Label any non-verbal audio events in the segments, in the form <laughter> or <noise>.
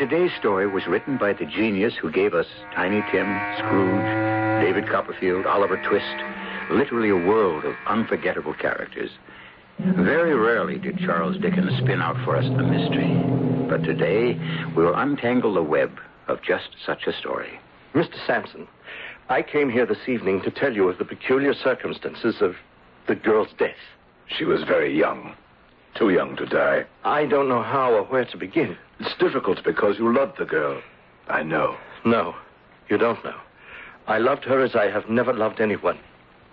Today's story was written by the genius who gave us Tiny Tim, Scrooge, David Copperfield, Oliver Twist, literally a world of unforgettable characters. Very rarely did Charles Dickens spin out for us a mystery, but today we will untangle the web of just such a story. Mr. Sampson, I came here this evening to tell you of the peculiar circumstances of the girl's death. She was very young. Too young to die. I don't know how or where to begin. It's difficult because you loved the girl. I know. No, you don't know. I loved her as I have never loved anyone.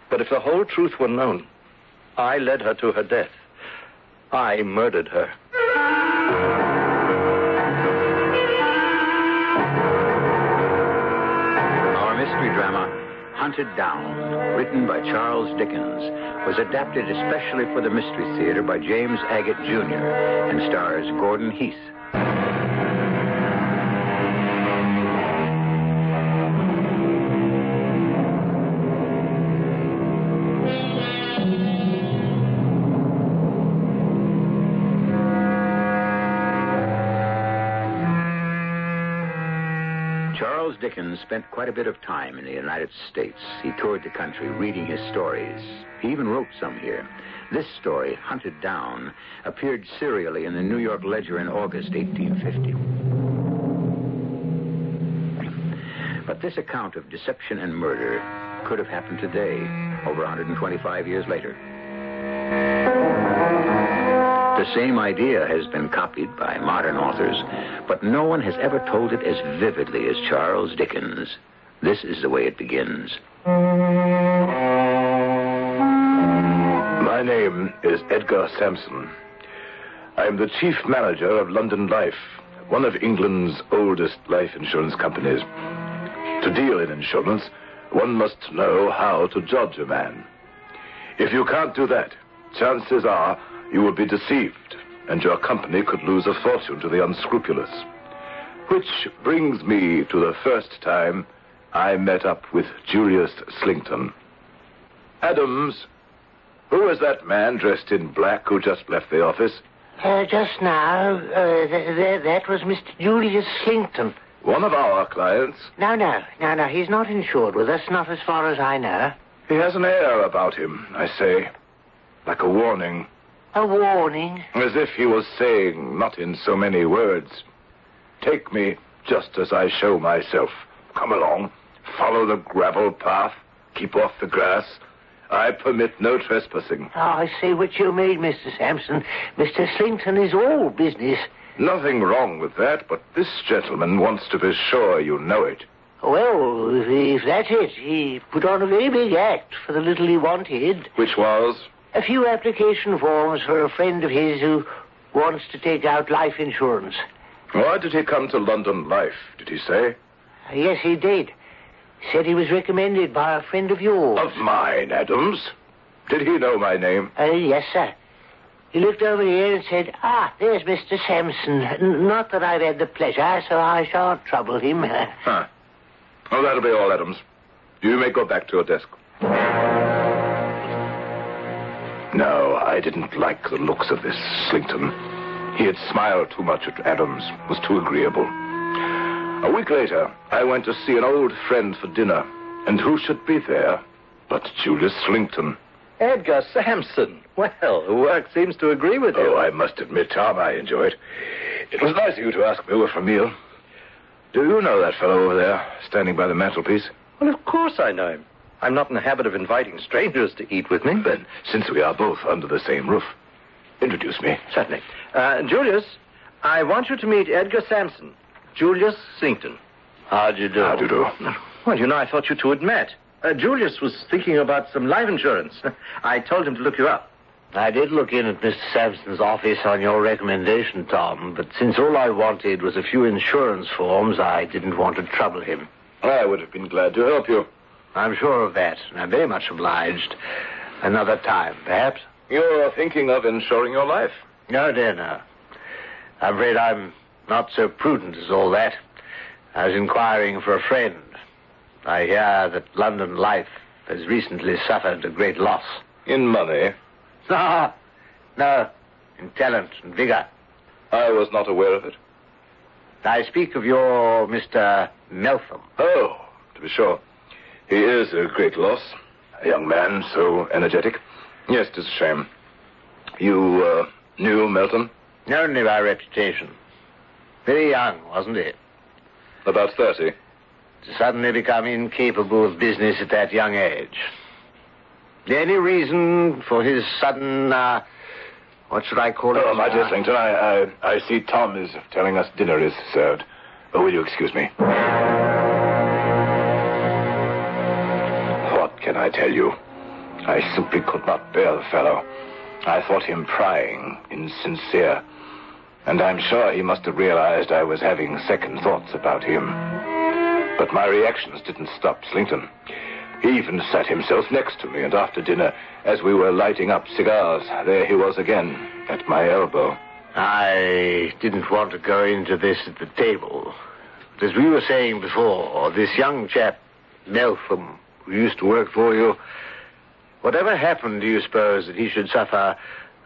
But if the whole truth were known, I led her to her death. I murdered her. Hunted Down, written by Charles Dickens, was adapted especially for the Mystery Theater by James Agate Jr. and stars Gordon Heath. Dickens spent quite a bit of time in the United States. He toured the country reading his stories. He even wrote some here. This story, Hunted Down, appeared serially in the New York Ledger in August 1850. But this account of deception and murder could have happened today, over 125 years later. The same idea has been copied by modern authors, but no one has ever told it as vividly as Charles Dickens. This is the way it begins. My name is Edgar Sampson. I am the chief manager of London Life, one of England's oldest life insurance companies. To deal in insurance, one must know how to judge a man. If you can't do that, chances are you would be deceived, and your company could lose a fortune to the unscrupulous. Which brings me to the first time I met up with Julius Slinkton. Adams, who was that man dressed in black who just left the office? Uh, just now, uh, th- th- that was Mr. Julius Slinkton. One of our clients. No, no, no, no, he's not insured with us, not as far as I know. He has an air about him, I say, like a warning, A warning. as if he was saying, not in so many words, Take me just as I show myself. Come along, follow the gravel path, keep off the grass. I permit no trespassing. Oh, I see what you mean, Mr. Sampson. Mr. Slinkton is all business. Nothing wrong with that, but this gentleman wants to be sure you know it. Well, if, if that's it, he put on a very big act for the little he wanted. Which was? A few application forms for a friend of his who wants to take out life insurance. Why did he come to London Life, did he say? Yes, he did. Said he was recommended by a friend of yours. Of mine, Adams. Did he know my name? Uh, yes, sir. He looked over here and said, Ah, there's Mr. Sampson. N- not that I've had the pleasure, so I shan't trouble him. <laughs> Huh. Oh, that'll be all, Adams. You may go back to your desk. I didn't like the looks of this Slinkton. He had smiled too much at Adams, was too agreeable. A week later, I went to see an old friend for dinner. And who should be there but Julius Slinkton? Edgar Sampson. Well, the work seems to agree with you. Oh, I must admit, Tom, I enjoy it. It was nice of you to ask me over for a meal. Do you know that fellow over there, standing by the mantelpiece? Well, of course I know him. I'm not in the habit of inviting strangers to eat with me. Then, since we are both under the same roof, introduce me. Certainly. Uh, Julius, I want you to meet Edgar Sampson. Julius Slinkton. How do you do? How do you do? Well, you know, I thought you two had met. Uh, Julius was thinking about some life insurance. <laughs> I told him to look you up. I did look in at Mr. Sampson's office on your recommendation, Tom, but since all I wanted was a few insurance forms, I didn't want to trouble him. I would have been glad to help you. I'm sure of that, and I'm very much obliged. Another time, perhaps? You're thinking of insuring your life. No, dear, no. I'm afraid I'm not so prudent as all that. I was inquiring for a friend. I hear that London life has recently suffered a great loss. In money. No, no, in talent and vigor. I was not aware of it. I speak of your Mr. Meltham. Oh, to be sure. He is a great loss. A young man, so energetic. Yes, it's a shame. You, uh, knew Meltham? Only by reputation. Very young, wasn't he? About 30. To suddenly become incapable of business at that young age. Any reason for his sudden, uh, what should I call it? Oh, my dear Uh, Slinkton, I, I, I see Tom is telling us dinner is served. Oh, will you excuse me? Can I tell you? I simply could not bear the fellow. I thought him prying, insincere. And I'm sure he must have realized I was having second thoughts about him. But my reactions didn't stop Slinkton. He even sat himself next to me, and after dinner, as we were lighting up cigars, there he was again, at my elbow. I didn't want to go into this at the table. But as we were saying before, this young chap, Meltham, who used to work for you, whatever happened, do you suppose that he should suffer,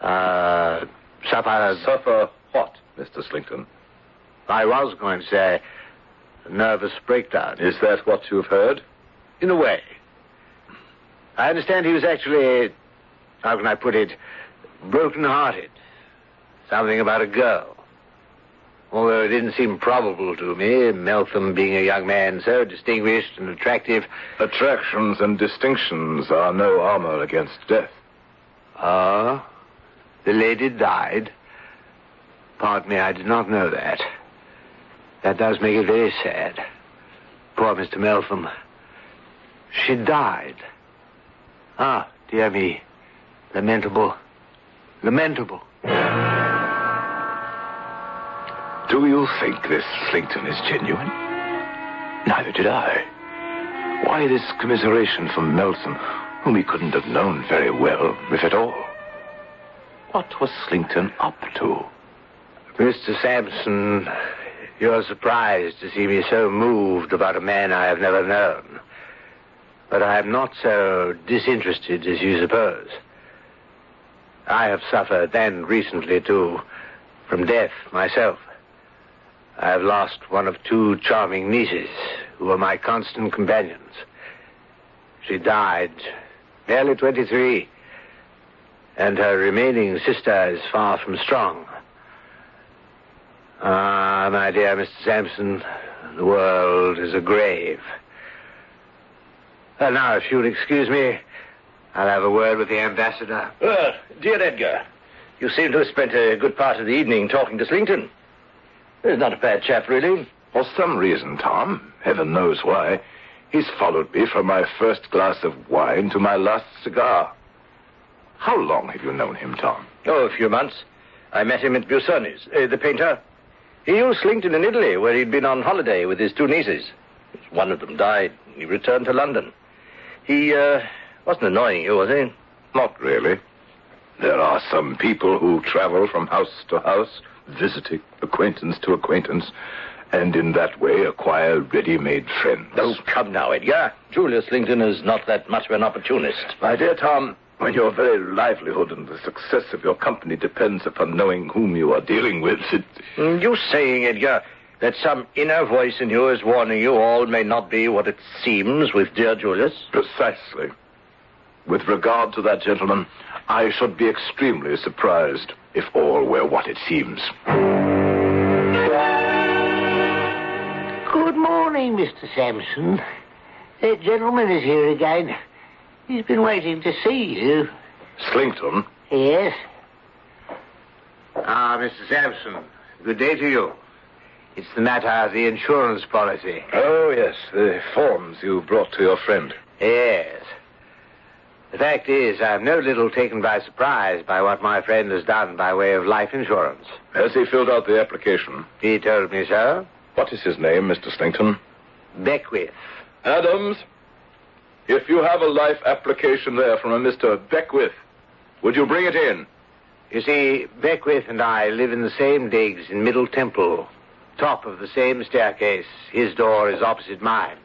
uh, suffer... Suffer what, Mr. Slinkton? I was going to say, a nervous breakdown. Is that what you've heard? In a way. I understand he was actually, how can I put it, broken-hearted. Something about a girl. Although it didn't seem probable to me, Meltham being a young man so distinguished and attractive. Attractions and distinctions are no armor against death. Ah, the lady died. Pardon me, I did not know that. That does make it very sad. Poor Mr. Meltham. She died. Ah, dear me. Lamentable. Lamentable. You think this Slinkton is genuine? Neither did I. Why this commiseration for Meltham, whom he couldn't have known very well, if at all? What was Slinkton up to? Mr. Sampson, you're surprised to see me so moved about a man I have never known. But I am not so disinterested as you suppose. I have suffered, and recently too, from death myself. I have lost one of two charming nieces who were my constant companions. She died barely 23, and her remaining sister is far from strong. Ah, my dear Mr. Sampson, the world is a grave. Now, if you'll excuse me, I'll have a word with the ambassador. Well, dear Edgar, you seem to have spent a good part of the evening talking to Slinkton. He's not a bad chap, really. For some reason, Tom, heaven knows why, he's followed me from my first glass of wine to my last cigar. How long have you known him, Tom? Oh, a few months. I met him at Busoni's, uh, the painter. He knew Slinkton in Italy, where he'd been on holiday with his two nieces. One of them died. He returned to London. He, uh, wasn't annoying you, was he? Not really. There are some people who travel from house to house, visiting acquaintance to acquaintance, and in that way acquire ready-made friends. Oh, come now, Edgar. Julius Slinkton is not that much of an opportunist. My dear Tom, when your very livelihood and the success of your company depends upon knowing whom you are dealing with, it... Mm, You saying, Edgar, that some inner voice in you is warning you all may not be what it seems with dear Julius? Precisely. With regard to that gentleman, I should be extremely surprised if all were what it seems. Good morning, Mr. Sampson. That gentleman is here again. He's been waiting to see you. Slinkton, Yes? Ah, Mr. Sampson. Good day to you. It's the matter of the insurance policy. Oh, yes, the forms you brought to your friend. Yes. The fact is, I'm no little taken by surprise by what my friend has done by way of life insurance. Has he filled out the application? He told me so. What is his name, Mr. Slinkton? Beckwith. Adams, if you have a life application there from a Mr. Beckwith, would you bring it in? You see, Beckwith and I live in the same digs in Middle Temple, top of the same staircase. His door is opposite mine.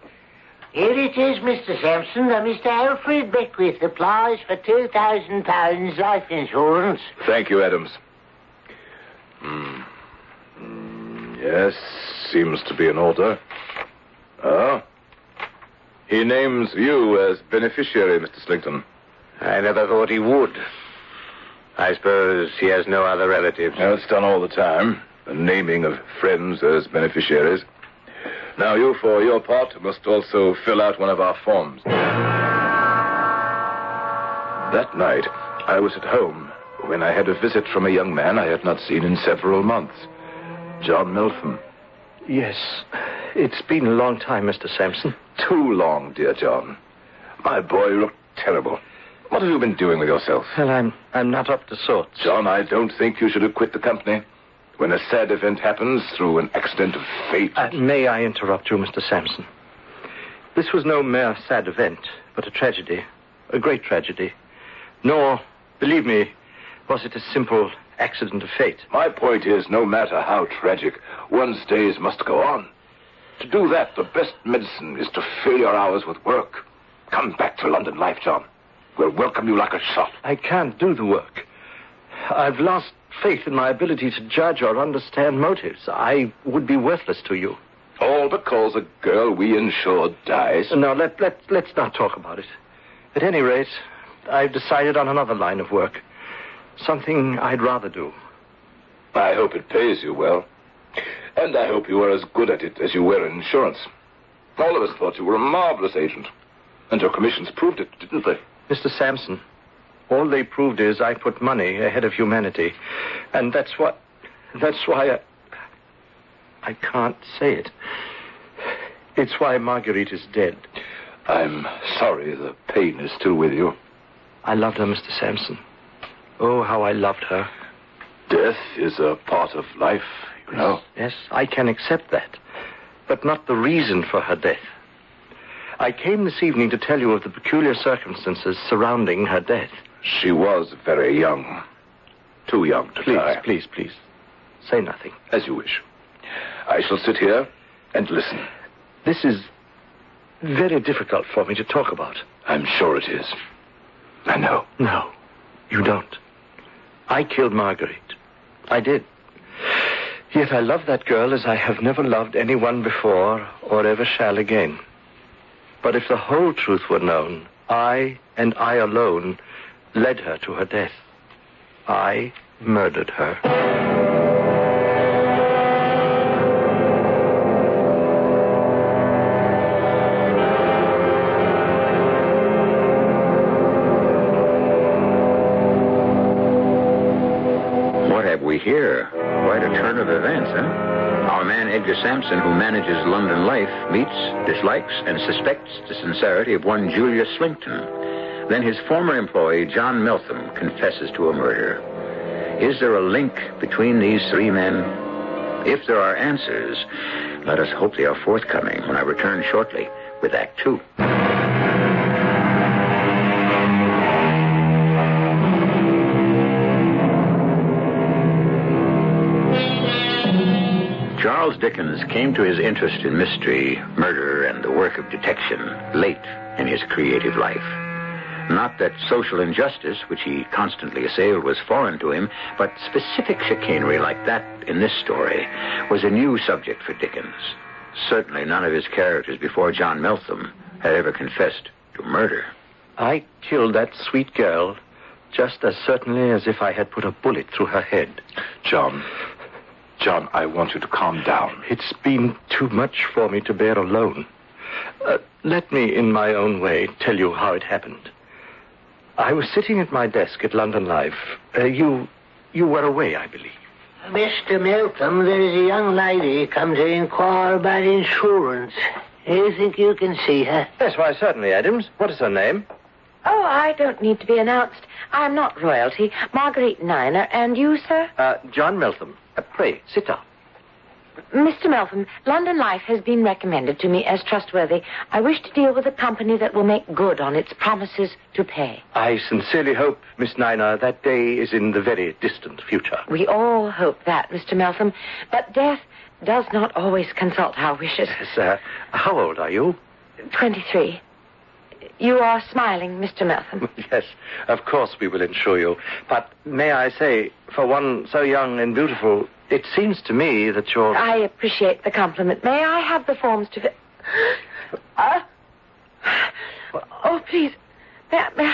Here it is, Mr. Sampson. Uh, Mr. Alfred Beckwith applies for £2,000 life insurance. Thank you, Adams. Hmm. Hmm, yes, seems to be in order. Ah. He names you as beneficiary, Mr. Slinkton. I never thought he would. I suppose he has no other relatives. Now, it's done all the time. The naming of friends as beneficiaries. Now, you, for your part, must also fill out one of our forms. That night, I was at home when I had a visit from a young man I had not seen in several months. John Meltham. Yes. It's been a long time, Mr. Sampson. Too long, dear John. My boy looked terrible. What have you been doing with yourself? Well, I'm I'm not up to sorts. John, I don't think you should have quit the company. When a sad event happens through an accident of fate. Uh, may I interrupt you, Mr. Sampson? This was no mere sad event, but a tragedy. A great tragedy. Nor, believe me, was it a simple accident of fate. My point is, no matter how tragic, one's days must go on. To do that, the best medicine is to fill your hours with work. Come back to London life, John. We'll welcome you like a shot. I can't do the work. I've lost faith in my ability to judge or understand motives. I would be worthless to you. All because a girl we insured dies. No, let, let, let's not talk about it. At any rate, I've decided on another line of work. Something I'd rather do. I hope it pays you well. And I hope you are as good at it as you were in insurance. All of us thought you were a marvelous agent. And your commissions proved it, didn't they? Mr. Sampson, all they proved is I put money ahead of humanity. And that's what. That's why I. I can't say it. It's why Marguerite is dead. I'm sorry the pain is still with you. I loved her, Mr. Sampson. Oh, how I loved her. Death is a part of life, you know. Yes, I can accept that. But not the reason for her death. I came this evening to tell you of the peculiar circumstances surrounding her death. She was very young. Too young to Please, die. please, please. Say nothing. As you wish. I shall sit here and listen. This is very difficult for me to talk about. I'm sure it is. I know. No, you don't. I killed Marguerite. I did. Yet I love that girl as I have never loved anyone before or ever shall again. But if the whole truth were known, I and I alone led her to her death. I murdered her. What have we here? Quite a turn of events, huh? Our man Edgar Sampson, who manages London life, meets, dislikes, and suspects the sincerity of one Julius Slinkton. Then his former employee, John Meltham, confesses to a murder. Is there a link between these three men? If there are answers, let us hope they are forthcoming when I return shortly with Act Two. Charles Dickens came to his interest in mystery, murder, and the work of detection late in his creative life. Not that social injustice, which he constantly assailed, was foreign to him, but specific chicanery like that in this story was a new subject for Dickens. Certainly none of his characters before John Meltham had ever confessed to murder. I killed that sweet girl just as certainly as if I had put a bullet through her head. John. John, I want you to calm down. It's been too much for me to bear alone. Uh, let me, in my own way, tell you how it happened. I was sitting at my desk at London Life. Uh, you, you were away, I believe. Mr. Meltham, there is a young lady come to inquire about insurance. Do You think you can see her? Yes, why, certainly, Adams. What is her name? Oh, I don't need to be announced. I'm not royalty. Marguerite Niner. And you, sir? Uh, John Meltham. Uh, pray, sit down. Mr. Meltham, London Life has been recommended to me as trustworthy. I wish to deal with a company that will make good on its promises to pay. I sincerely hope, Miss Niner, that day is in the very distant future. We all hope that, Mr. Meltham. But death does not always consult our wishes. Yes, uh, how old are you? 23. You are smiling, Mr. Meltham. <laughs> yes, of course we will insure you. But may I say, for one so young and beautiful, it seems to me that you're. I appreciate the compliment. May I have the forms to. <gasps> Uh, oh, please. May, I- may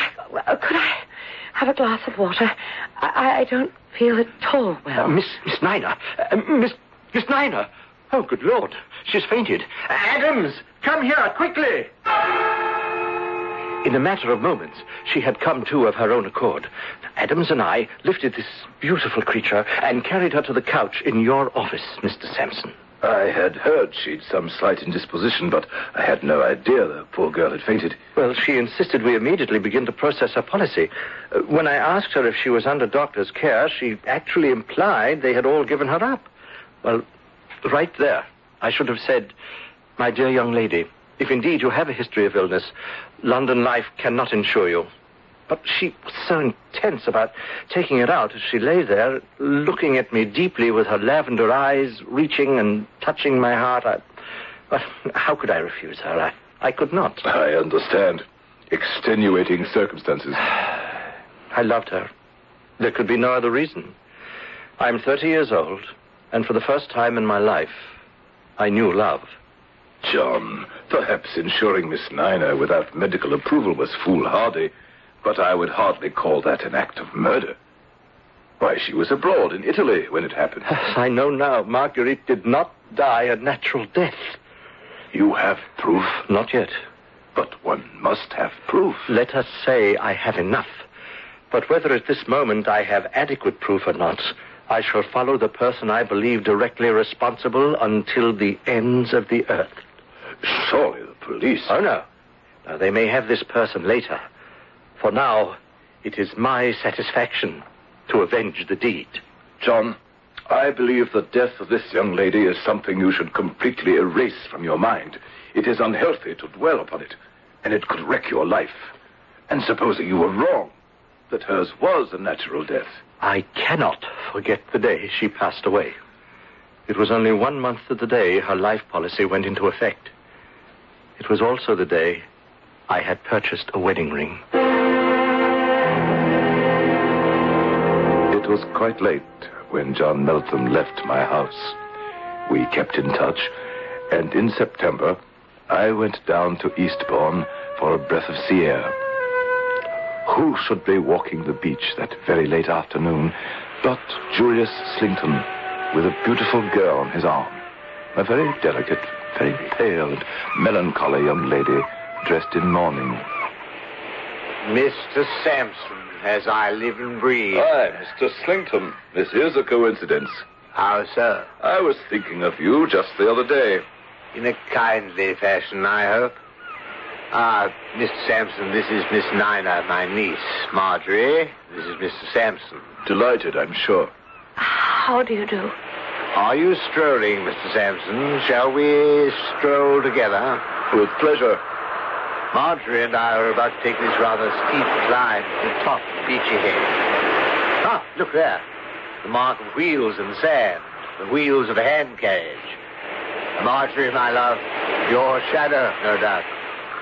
I, could I have a glass of water? I, I don't feel at all well. Uh, Miss Miss Niner, uh, Miss Miss Niner. Oh, good Lord, she's fainted. Adams, come here quickly. In a matter of moments, she had come to of her own accord. Adams and I lifted this beautiful creature and carried her to the couch in your office, Mr. Sampson. I had heard she'd some slight indisposition, but I had no idea the poor girl had fainted. Well, she insisted we immediately begin to process her policy. Uh, when I asked her if she was under doctor's care, she actually implied they had all given her up. Well, right there, I should have said, My dear young lady, if indeed you have a history of illness, London life cannot insure you. But she was so intense about taking it out as she lay there, looking at me deeply with her lavender eyes, reaching and touching my heart. I, well, how could I refuse her? I, I could not. I understand. Extenuating circumstances. <sighs> I loved her. There could be no other reason. I'm 30 years old, and for the first time in my life, I knew love. John, perhaps insuring Miss Niner without medical approval was foolhardy, but I would hardly call that an act of murder. Why, she was abroad in Italy when it happened. I know now Marguerite did not die a natural death. You have proof? Not yet. But one must have proof. Let us say I have enough. But whether at this moment I have adequate proof or not, I shall follow the person I believe directly responsible until the ends of the earth. Surely the police. Oh, no. Now, they may have this person later. For now, it is my satisfaction to avenge the deed. John, I believe the death of this young lady is something you should completely erase from your mind. It is unhealthy to dwell upon it, and it could wreck your life. And supposing you were wrong, that hers was a natural death. I cannot forget the day she passed away. It was only one month to the day her life policy went into effect. It was also the day I had purchased a wedding ring. It was quite late when John Meltham left my house. We kept in touch, and in September, I went down to Eastbourne for a breath of sea air. Who should be walking the beach that very late afternoon but Julius Slinkton with a beautiful girl on his arm? A very delicate, very pale and melancholy young lady dressed in mourning. Mr. Sampson, as I live and breathe. Hi, Mr. Slinkton. This is a coincidence. How so? I was thinking of you just the other day. In a kindly fashion, I hope. Ah, Mr. Sampson, this is Miss Niner, my niece. Marjorie, this is Mr. Sampson. Delighted, I'm sure. How do you do? Are you strolling, Mr. Sampson? Shall we stroll together? With pleasure. Marjorie and I are about to take this rather steep climb to the top of Beachy Head. Ah, look there. The mark of wheels in the sand. The wheels of a hand carriage. Marjorie, my love, your shadow, no doubt.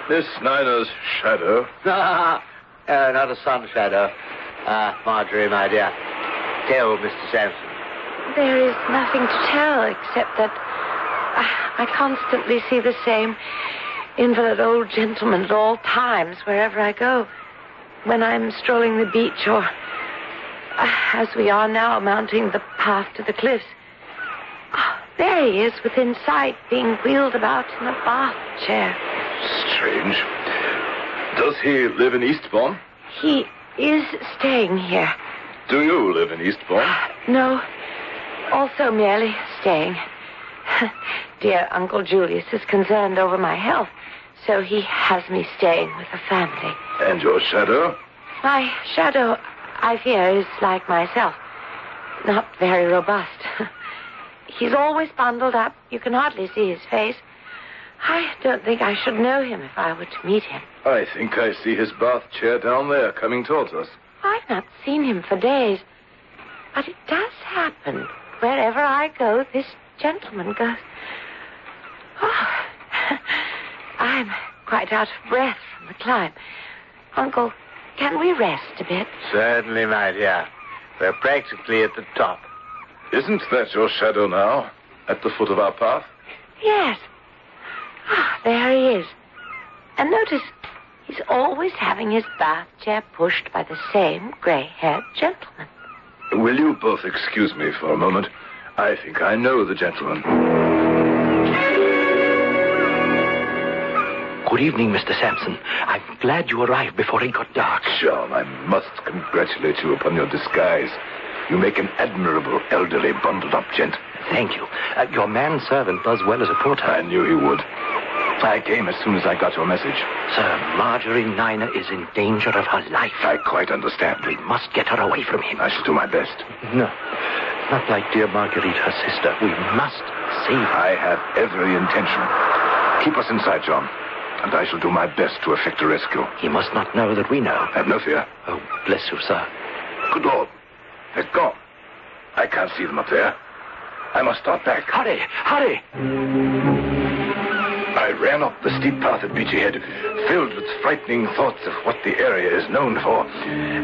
Miss Niner's shadow. uh, not a sun shadow. Ah, Marjorie, my dear. Tell Mr. Sampson. There is nothing to tell except that I, I constantly see the same invalid old gentleman at all times wherever I go. When I'm strolling the beach or uh, as we are now mounting the path to the cliffs. Ah, there he is within sight being wheeled about in a bath chair. Strange. Does he live in Eastbourne? He is staying here. Do you live in Eastbourne? No, also merely staying. <laughs> Dear Uncle Julius is concerned over my health, so he has me staying with the family. And your shadow? My shadow, I fear, is like myself. Not very robust. <laughs> He's always bundled up. You can hardly see his face. I don't think I should know him if I were to meet him. I think I see his bath chair down there coming towards us. I've not seen him for days. But it does happen. Wherever I go, this gentleman goes. Oh, <laughs> I'm quite out of breath from the climb. Uncle, can we rest a bit? Certainly, my dear. We're practically at the top. Isn't that your shadow now? At the foot of our path? Yes. Ah, there he is. And notice, he's always having his bath chair pushed by the same gray-haired gentleman. Will you both excuse me for a moment? I think I know the gentleman. Good evening, Mr. Sampson. I'm glad you arrived before it got dark. John, I must congratulate you upon your disguise. You make an admirable elderly bundled up gent. Thank you. Uh, your manservant does well as a porter. I knew he would. I came as soon as I got your message. Sir, Marjorie Niner is in danger of her life. I quite understand. We must get her away from him. I shall do my best. No, not like dear Marguerite, her sister. We must save her. I have every intention. Keep us inside, John. And I shall do my best to effect a rescue. He must not know that we know. Have no fear. Oh, bless you, sir. Good Lord. They're gone. I can't see them up there. I must start back. Hurry, hurry! I ran up the steep path at Beachy Head, filled with frightening thoughts of what the area is known for.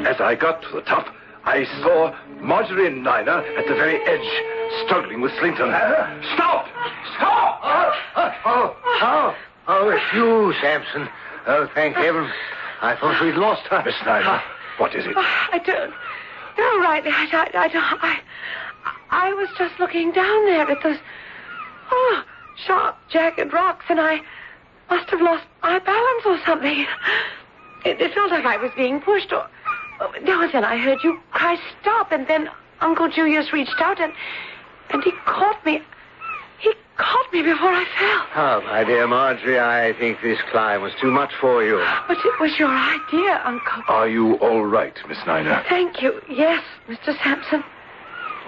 As I got to the top, I saw Marjorie Niner at the very edge, struggling with Slinkton. Stop! Stop! Oh, oh, oh, oh it's you, Sampson. Oh, thank heaven. I thought we'd lost her. Miss Niner, what is it? Oh, I don't. No, right. I, I, I, don't- I, I was just looking down there at those, oh, sharp, jagged rocks, and I must have lost my balance or something. It, it felt like I was being pushed. Or, no, and then I heard you cry, "Stop!" And then Uncle Julius reached out and and he caught me. He caught me before I fell. Oh, my dear Marjorie, I think this climb was too much for you. But it was your idea, Uncle. Are you all right, Miss Niner? Thank you. Yes, Mr. Sampson.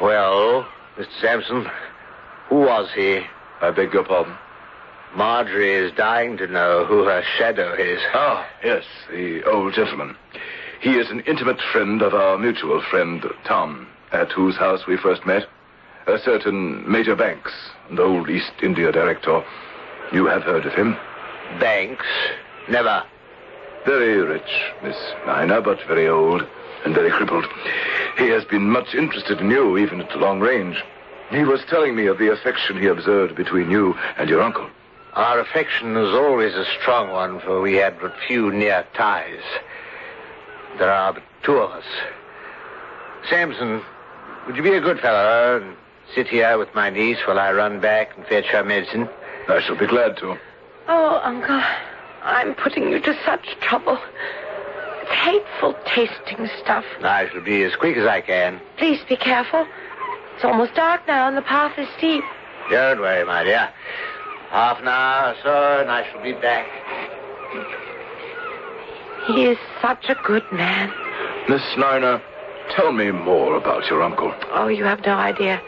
Well, Mr. Sampson, who was he? I beg your pardon. Marjorie is dying to know who her shadow is. Ah, yes, the old gentleman. He is an intimate friend of our mutual friend, Tom, at whose house we first met. A certain Major Banks, the old East India director. You have heard of him. Banks? Never. Very rich, Miss Niner, but very old and very crippled. He has been much interested in you, even at the long range. He was telling me of the affection he observed between you and your uncle. Our affection was always a strong one, for we had but few near ties. There are but two of us. Sampson, would you be a good fellow and sit here with my niece while I run back and fetch her medicine? I shall be glad to. Oh, Uncle, I'm putting you to such trouble. It's hateful tasting stuff. I shall be as quick as I can. Please be careful. It's almost dark now and the path is steep. Don't worry, my dear. Half an hour or so, and I shall be back. He is such a good man. Miss Niner, tell me more about your uncle. Oh, you have no idea.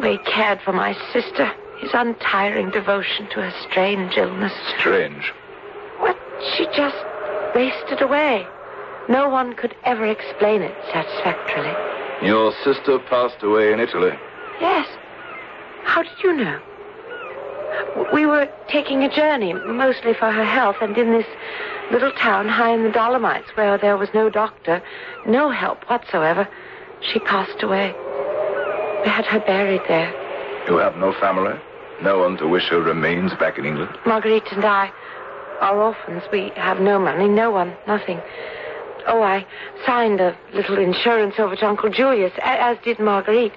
The he cared for my sister. His untiring devotion to her strange illness. Strange. What? She just wasted away. No one could ever explain it satisfactorily. Your sister passed away in Italy. Yes. How did you know? We were taking a journey, mostly for her health, and in this little town high in the Dolomites, where there was no doctor, no help whatsoever, she passed away. We had her buried there. You have no family? No one to wish her remains back in England? Marguerite and I are orphans. We have no money, no one, nothing. Oh, I signed a little insurance over to Uncle Julius, as did Marguerite.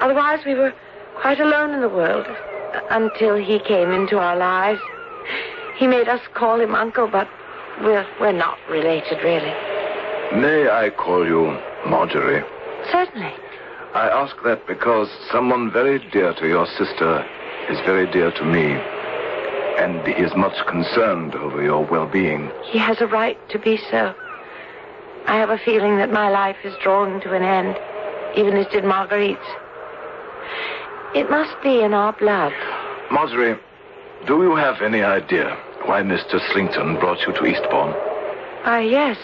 Otherwise, we were quite alone in the world uh, until he came into our lives. He made us call him Uncle, but we're, we're not related, really. May I call you Marjorie? Certainly. I ask that because someone very dear to your sister is very dear to me. and he is much concerned over your well-being. He has a right to be so. I have a feeling that my life is drawing to an end, even as did Marguerite's. It must be in our blood. Marjorie, do you have any idea why Mr. Slinkton brought you to Eastbourne? Ah, yes.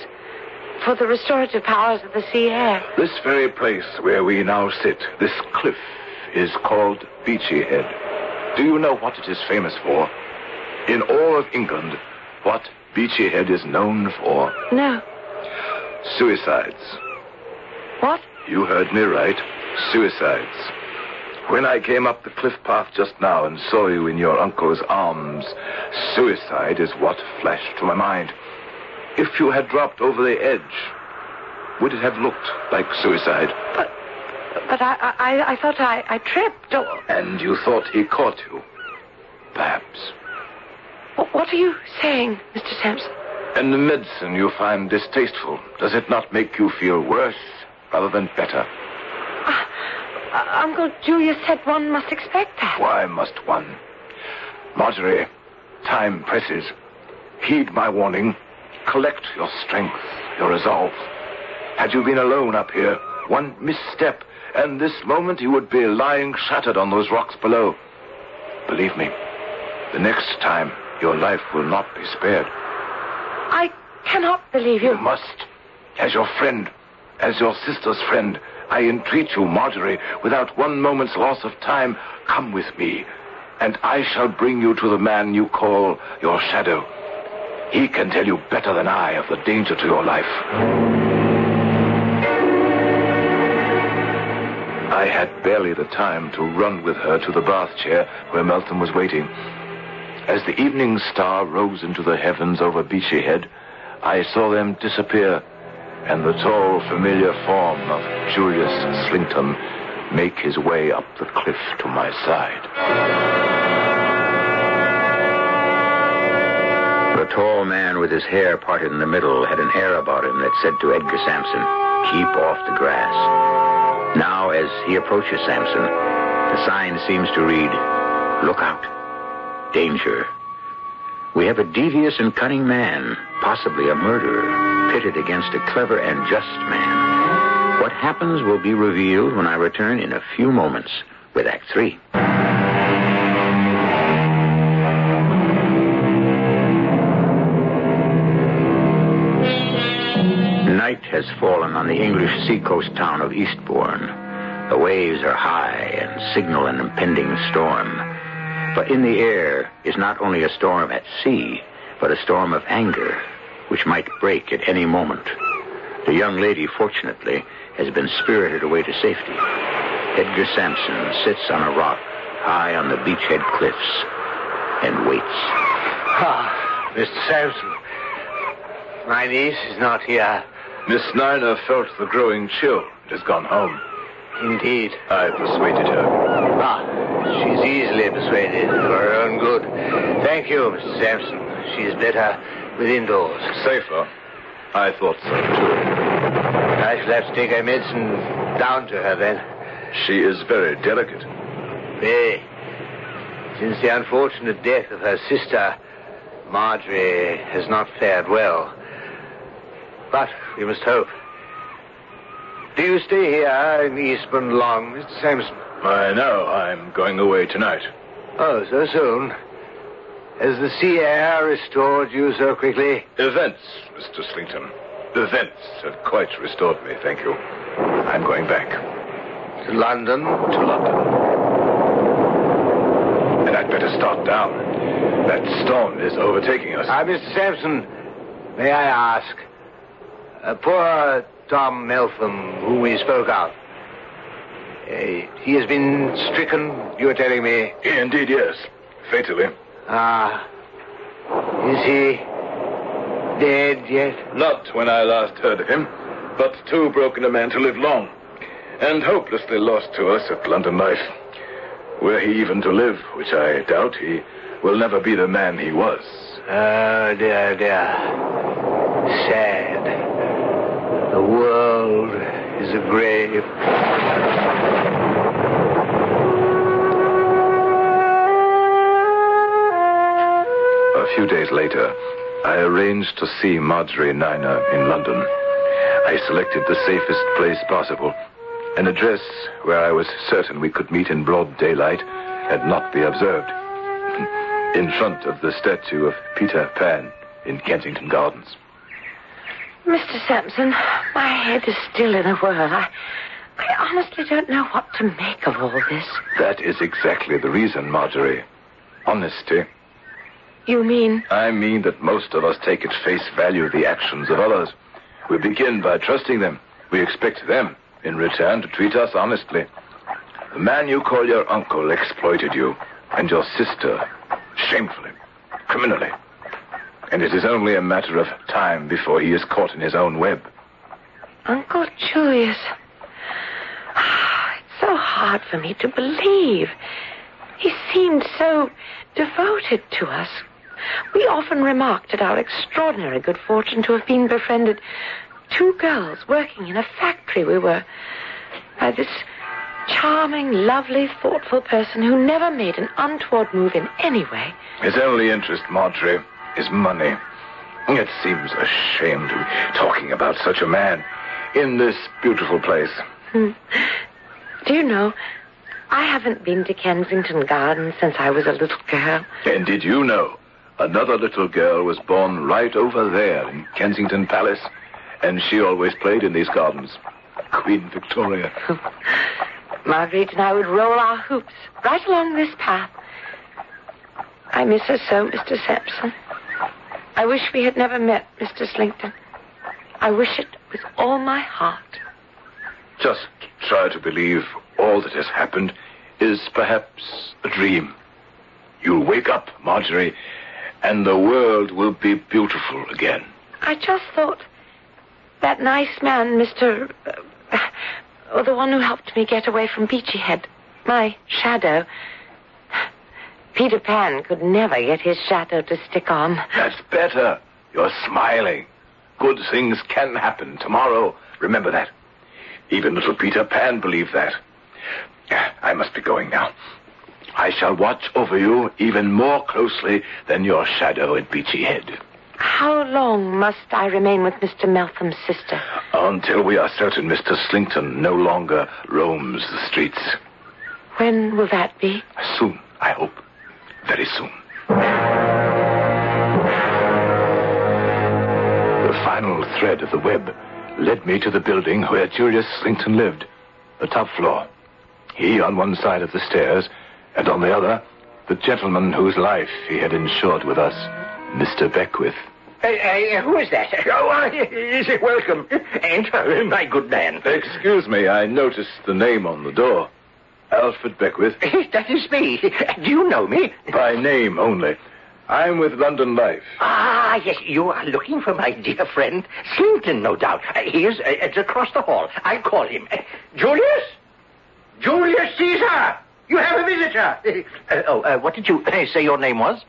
For the restorative powers of the sea air. This very place where we now sit, this cliff, is called Beachy Head. Do you know what it is famous for? In all of England, what Beachy Head is known for? No. Suicides. What? You heard me right. Suicides. When I came up the cliff path just now and saw you in your uncle's arms, suicide is what flashed to my mind. If you had dropped over the edge, would it have looked like suicide? But, but I, I, I thought I, I tripped. Or... And you thought he caught you? Perhaps. What are you saying, Mr. Sampson? And the medicine you find distasteful, does it not make you feel worse rather than better? Uh, uh, Uncle Julius said one must expect that. Why must one? Marjorie, time presses. Heed my warning. Collect your strength, your resolve. Had you been alone up here, one misstep, and this moment you would be lying shattered on those rocks below. Believe me, the next time your life will not be spared. I cannot believe you. You must. As your friend, as your sister's friend, I entreat you, Marjorie, without one moment's loss of time, come with me, and I shall bring you to the man you call your shadow. He can tell you better than I of the danger to your life. I had barely the time to run with her to the bath chair where Meltham was waiting. As the evening star rose into the heavens over Beachy Head, I saw them disappear, and the tall, familiar form of Julius Slinkton make his way up the cliff to my side. The tall man with his hair parted in the middle had an air about him that said to Edgar Sampson, keep off the grass. Now, as he approaches Sampson, the sign seems to read, look out danger. We have a devious and cunning man, possibly a murderer, pitted against a clever and just man. What happens will be revealed when I return in a few moments with Act Three. Night has fallen on the English seacoast town of Eastbourne. The waves are high and signal an impending storm. But in the air is not only a storm at sea, but a storm of anger, which might break at any moment. The young lady, fortunately, has been spirited away to safety. Edgar Sampson sits on a rock high on the beachhead cliffs and waits. Ah, Mr. Sampson. My niece is not here. Miss Niner felt the growing chill and has gone home. Indeed. I persuaded her. Ah, she's easily persuaded for her own good. Thank you, Mr. Sampson. She's better within doors. Safer. I thought so, too. I shall have to take her medicine down to her then. She is very delicate. Very. Since the unfortunate death of her sister, Marjorie has not fared well. But we must hope. Do you stay here in Eastbourne long, Mr. Sampson? I know. I'm going away tonight. Oh, so soon? Has the sea air restored you so quickly? Events, Mr. Slinkton. Events have quite restored me, thank you. I'm going back. To London? To London. And I'd better start down. That storm is overtaking us. Ah, Mr. Sampson, may I ask? Uh, poor Tom Meltham, whom we spoke of. Uh, he has been stricken, you are telling me. Indeed, yes. Fatally. Ah. Is he dead yet? Not when I last heard of him, but too broken a man to live long. And hopelessly lost to us at London life. Were he even to live, which I doubt, he will never be the man he was. Oh, dear, dear. Sad. The world is a grave. Later, I arranged to see Marjorie Niner in London. I selected the safest place possible, an address where I was certain we could meet in broad daylight and not be observed. <laughs> In front of the statue of Peter Pan in Kensington Gardens. Mr. Sampson, my head is still in a whirl. I, I honestly don't know what to make of all this. That is exactly the reason, Marjorie. Honesty. You mean? I mean that most of us take at face value the actions of others. We begin by trusting them. We expect them, in return, to treat us honestly. The man you call your uncle exploited you, and your sister, shamefully, criminally. And it is only a matter of time before he is caught in his own web. Uncle Julius. Ah, it's so hard for me to believe. He seemed so devoted to us. We often remarked at our extraordinary good fortune to have been befriended two girls working in a factory we were by this charming, lovely, thoughtful person who never made an untoward move in any way. His only interest, Marjorie, is money. It seems a shame to be talking about such a man in this beautiful place. Hmm. Do you know, I haven't been to Kensington Gardens since I was a little girl. And did you know another little girl was born right over there in Kensington Palace? And she always played in these gardens. Queen Victoria. <laughs> Marguerite and I would roll our hoops right along this path. I miss her so, Mr. Sampson. I wish we had never met, Mr. Slinkton. I wish it with all my heart. Just try to believe all that has happened is perhaps a dream. You'll wake up, Marjorie, and the world will be beautiful again. I just thought that nice man, Mr. Uh, or the one who helped me get away from Beachy Head, my shadow. Peter Pan could never get his shadow to stick on. That's better. You're smiling. Good things can happen tomorrow. Remember that. Even little Peter Pan believed that. I must be going now. I shall watch over you even more closely than your shadow at Beachy Head. How long must I remain with Mr. Meltham's sister? Until we are certain Mr. Slinkton no longer roams the streets. When will that be? Soon, I hope. Very soon. The final thread of the web led me to the building where Julius Slinkton lived, the top floor. He on one side of the stairs, and on the other, the gentleman whose life he had insured with us, Mr. Beckwith. Hey, uh, who is that? <laughs> Oh, uh, welcome. Enter, my good man. Excuse me, I noticed the name on the door. Alfred Beckwith. <laughs> That is me. Do you know me? By name only. I'm with London Life. Ah, yes, you are looking for my dear friend Slinkton, no doubt. Uh, he is uh, across the hall. I'll call him. Uh, Julius? Julius Caesar! You have a visitor. Uh, oh, uh, what did you say your name was?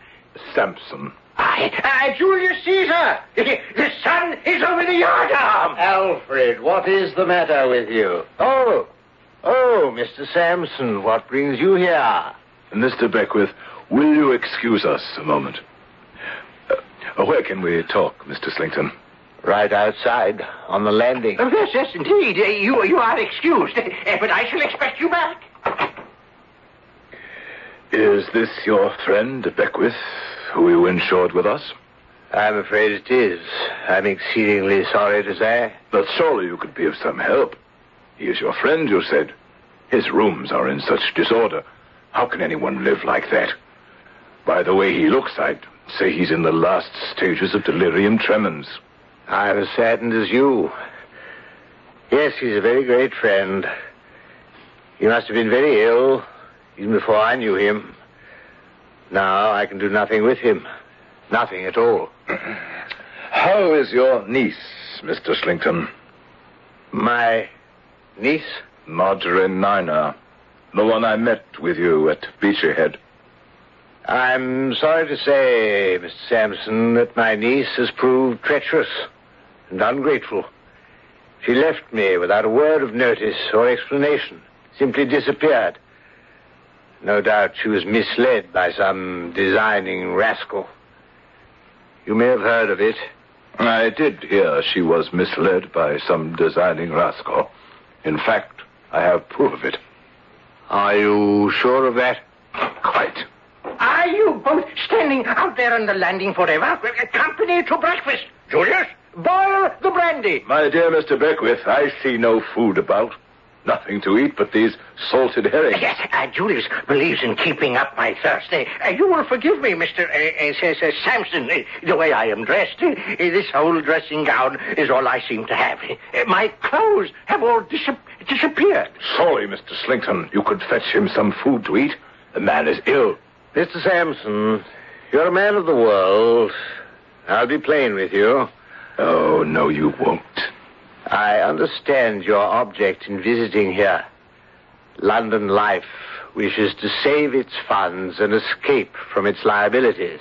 Sampson. Ah, Julius Caesar! <laughs> The sun is over the yardarm! Alfred, what is the matter with you? Oh, oh, Mr. Sampson, what brings you here? Mr. Beckwith, will you excuse us a moment? Uh, where can we talk, Mr. Slinkton? Right outside, on the landing. Oh, yes, yes, indeed. Uh, you, you are excused, uh, but I shall expect you back. Is this your friend, Beckwith, who you insured with us? I'm afraid it is. I'm exceedingly sorry to say. But surely you could be of some help. He is your friend, you said. His rooms are in such disorder. How can anyone live like that? By the way he looks, I'd say he's in the last stages of delirium tremens. I'm as saddened as you. Yes, he's a very great friend. He must have been very ill, even before I knew him. Now I can do nothing with him. Nothing at all. <clears throat> How is your niece, Mr. Slinkton? My niece? Marjorie Niner. The one I met with you at Beachy Head. I'm sorry to say, Mr. Sampson, that my niece has proved treacherous and ungrateful. She left me without a word of notice or explanation, simply disappeared. No doubt she was misled by some designing rascal. You may have heard of it. I did hear she was misled by some designing rascal. In fact, I have proof of it. Are you sure of that? Quite. Are you both standing out there on the landing forever? Company to breakfast. Julius, boil the brandy. My dear Mr. Beckwith, I see no food about. Nothing to eat but these salted herrings. Yes, uh, Julius believes in keeping up my thirst. Uh, uh, you will forgive me, Mr. Uh, uh, uh, Sampson, the way I am dressed. this whole dressing gown is all I seem to have. my clothes have all dis- disappeared. Sorry, Mr. Slinkton. You could fetch him some food to eat. The man is ill. Mr. Sampson, you're a man of the world. I'll be plain with you. Oh, no, you won't. I understand your object in visiting here. London Life wishes to save its funds and escape from its liabilities.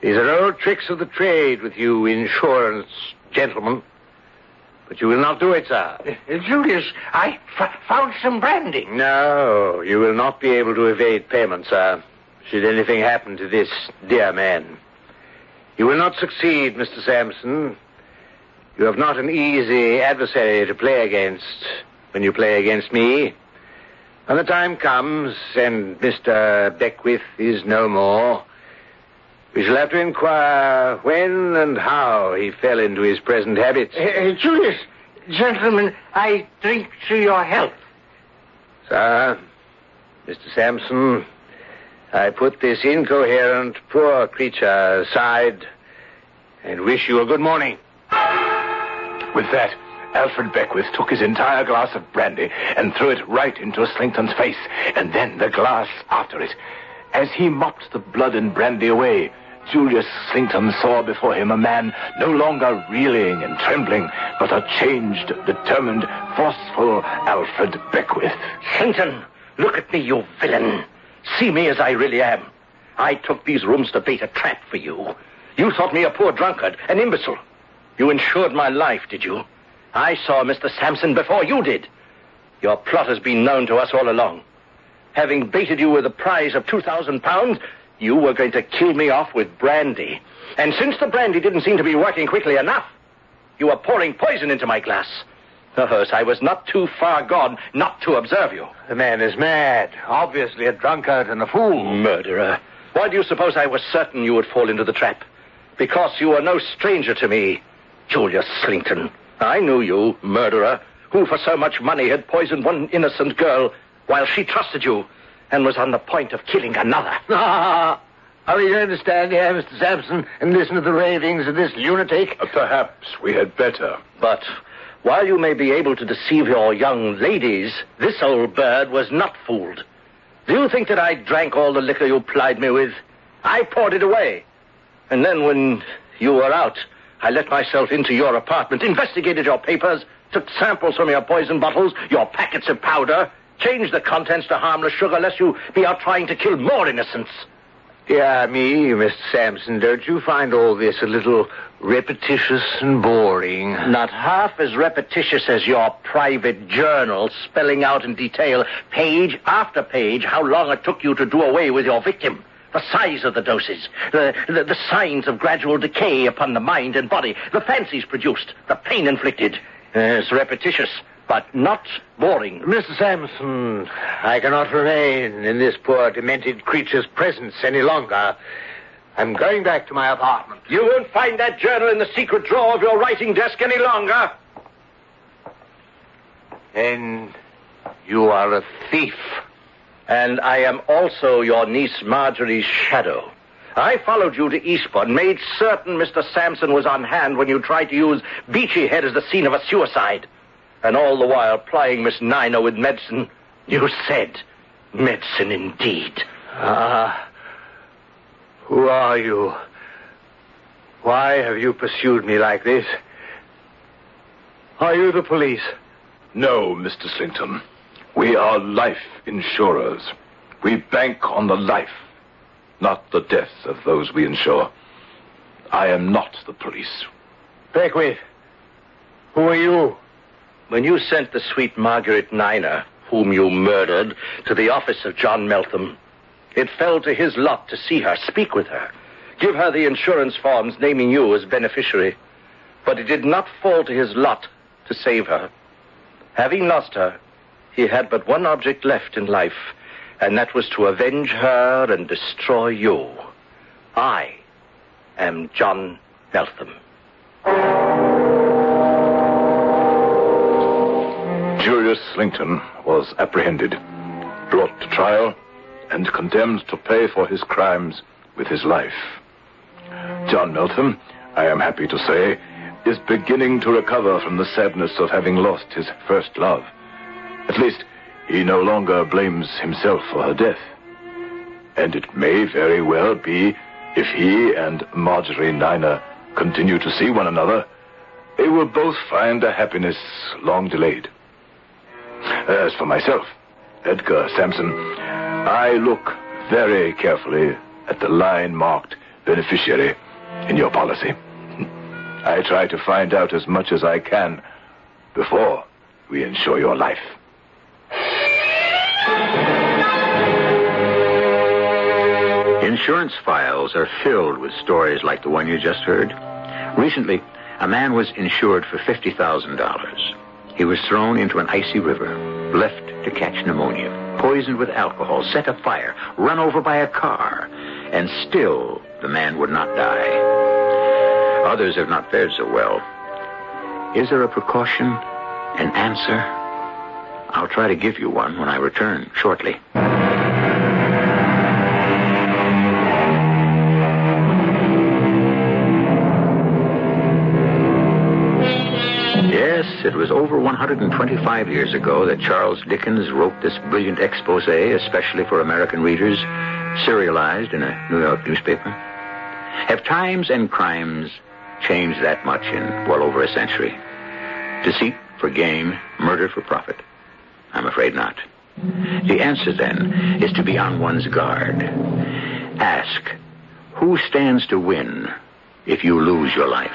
These are old tricks of the trade with you insurance gentlemen. But you will not do it, sir. <laughs> Uh, Julius, I f- found some brandy. No, you will not be able to evade payment, sir, should anything happen to this dear man. You will not succeed, Mr. Sampson. You have not an easy adversary to play against when you play against me. When the time comes and Mr. Beckwith is no more, we shall have to inquire when and how he fell into his present habits. Uh, Julius, gentlemen, I drink to your health. Sir, Mr. Sampson, I put this incoherent, poor creature aside and wish you a good morning. With that, Alfred Beckwith took his entire glass of brandy and threw it right into Slinkton's face, and then the glass after it. As he mopped the blood and brandy away, Julius Slinkton saw before him a man no longer reeling and trembling, but a changed, determined, forceful Alfred Beckwith. Slinkton, look at me, you villain. See me as I really am. I took these rooms to bait a trap for you. You thought me a poor drunkard, an imbecile. You insured my life, did you? I saw Mr. Sampson before you did. Your plot has been known to us all along. Having baited you with a prize of two thousand pounds, you were going to kill me off with brandy. And since the brandy didn't seem to be working quickly enough, you were pouring poison into my glass. So I was not too far gone not to observe you. The man is mad. Obviously a drunkard and a fool. Murderer. Why do you suppose I was certain you would fall into the trap? Because you were no stranger to me. Julius Slinkton. I knew you, murderer, who for so much money had poisoned one innocent girl while she trusted you and was on the point of killing another. <laughs> Ah, Are we going to stand here, Mr. Sampson, and listen to the ravings of this lunatic? Uh, perhaps we had better. But while you may be able to deceive your young ladies, this old bird was not fooled. Do you think that I drank all the liquor you plied me with? I poured it away. And then when you were out, I let myself into your apartment, investigated your papers, took samples from your poison bottles, your packets of powder, changed the contents to harmless sugar lest you be out trying to kill more innocents. Yeah, me, Mr. Sampson, don't you find all this a little repetitious and boring? Not half as repetitious as your private journal spelling out in detail, page after page, how long it took you to do away with your victim the size of the doses, the, the, the, signs of gradual decay upon the mind and body, the fancies produced, the pain inflicted. It's repetitious, but not boring. Mr. Sampson, I cannot remain in this poor demented creature's presence any longer. I'm going back to my apartment. You won't find that journal in the secret drawer of your writing desk any longer. Then you are a thief. And I am also your niece Marjorie's shadow. I followed you to Eastbourne, made certain Mr. Sampson was on hand when you tried to use Beachy Head as the scene of a suicide. And all the while plying Miss Niner with medicine. You said, medicine indeed. Ah. Who are you? Why have you pursued me like this? Are you the police? No, Mr. Slinkton. We are life insurers. We bank on the life, not the death of those we insure. I am not the police. Beckwith, who are you? When you sent the sweet Margaret Niner, whom you murdered, to the office of John Meltham, it fell to his lot to see her, speak with her, give her the insurance forms naming you as beneficiary. But it did not fall to his lot to save her. Having lost her, he had but one object left in life, and that was to avenge her and destroy you. I am John Meltham. Julius Slinkton was apprehended, brought to trial, and condemned to pay for his crimes with his life. John Meltham, I am happy to say, is beginning to recover from the sadness of having lost his first love. At least, he no longer blames himself for her death. And it may very well be if he and Marjorie Niner continue to see one another, they will both find a happiness long delayed. As for myself, Edgar Sampson, I look very carefully at the line marked beneficiary in your policy. <laughs> I try to find out as much as I can before we insure your life. Insurance files are filled with stories like the one you just heard. Recently, a man was insured for $50,000. He was thrown into an icy river, left to catch pneumonia, poisoned with alcohol, set afire, run over by a car, and still the man would not die. Others have not fared so well. Is there a precaution, an answer? I'll try to give you one when I return shortly. Yes, it was over 125 years ago that Charles Dickens wrote this brilliant expose, especially for American readers, serialized in a New York newspaper. Have times and crimes changed that much in well over a century? Deceit for gain, murder for profit? I'm afraid not. The answer, then, is to be on one's guard. Ask, who stands to win if you lose your life?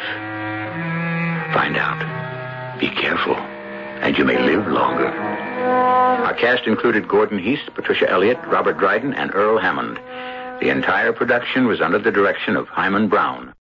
Find out. Be careful, and you may live longer. Our cast included Gordon Heath, Patricia Elliott, Robert Dryden, and Earl Hammond. The entire production was under the direction of Himan Brown.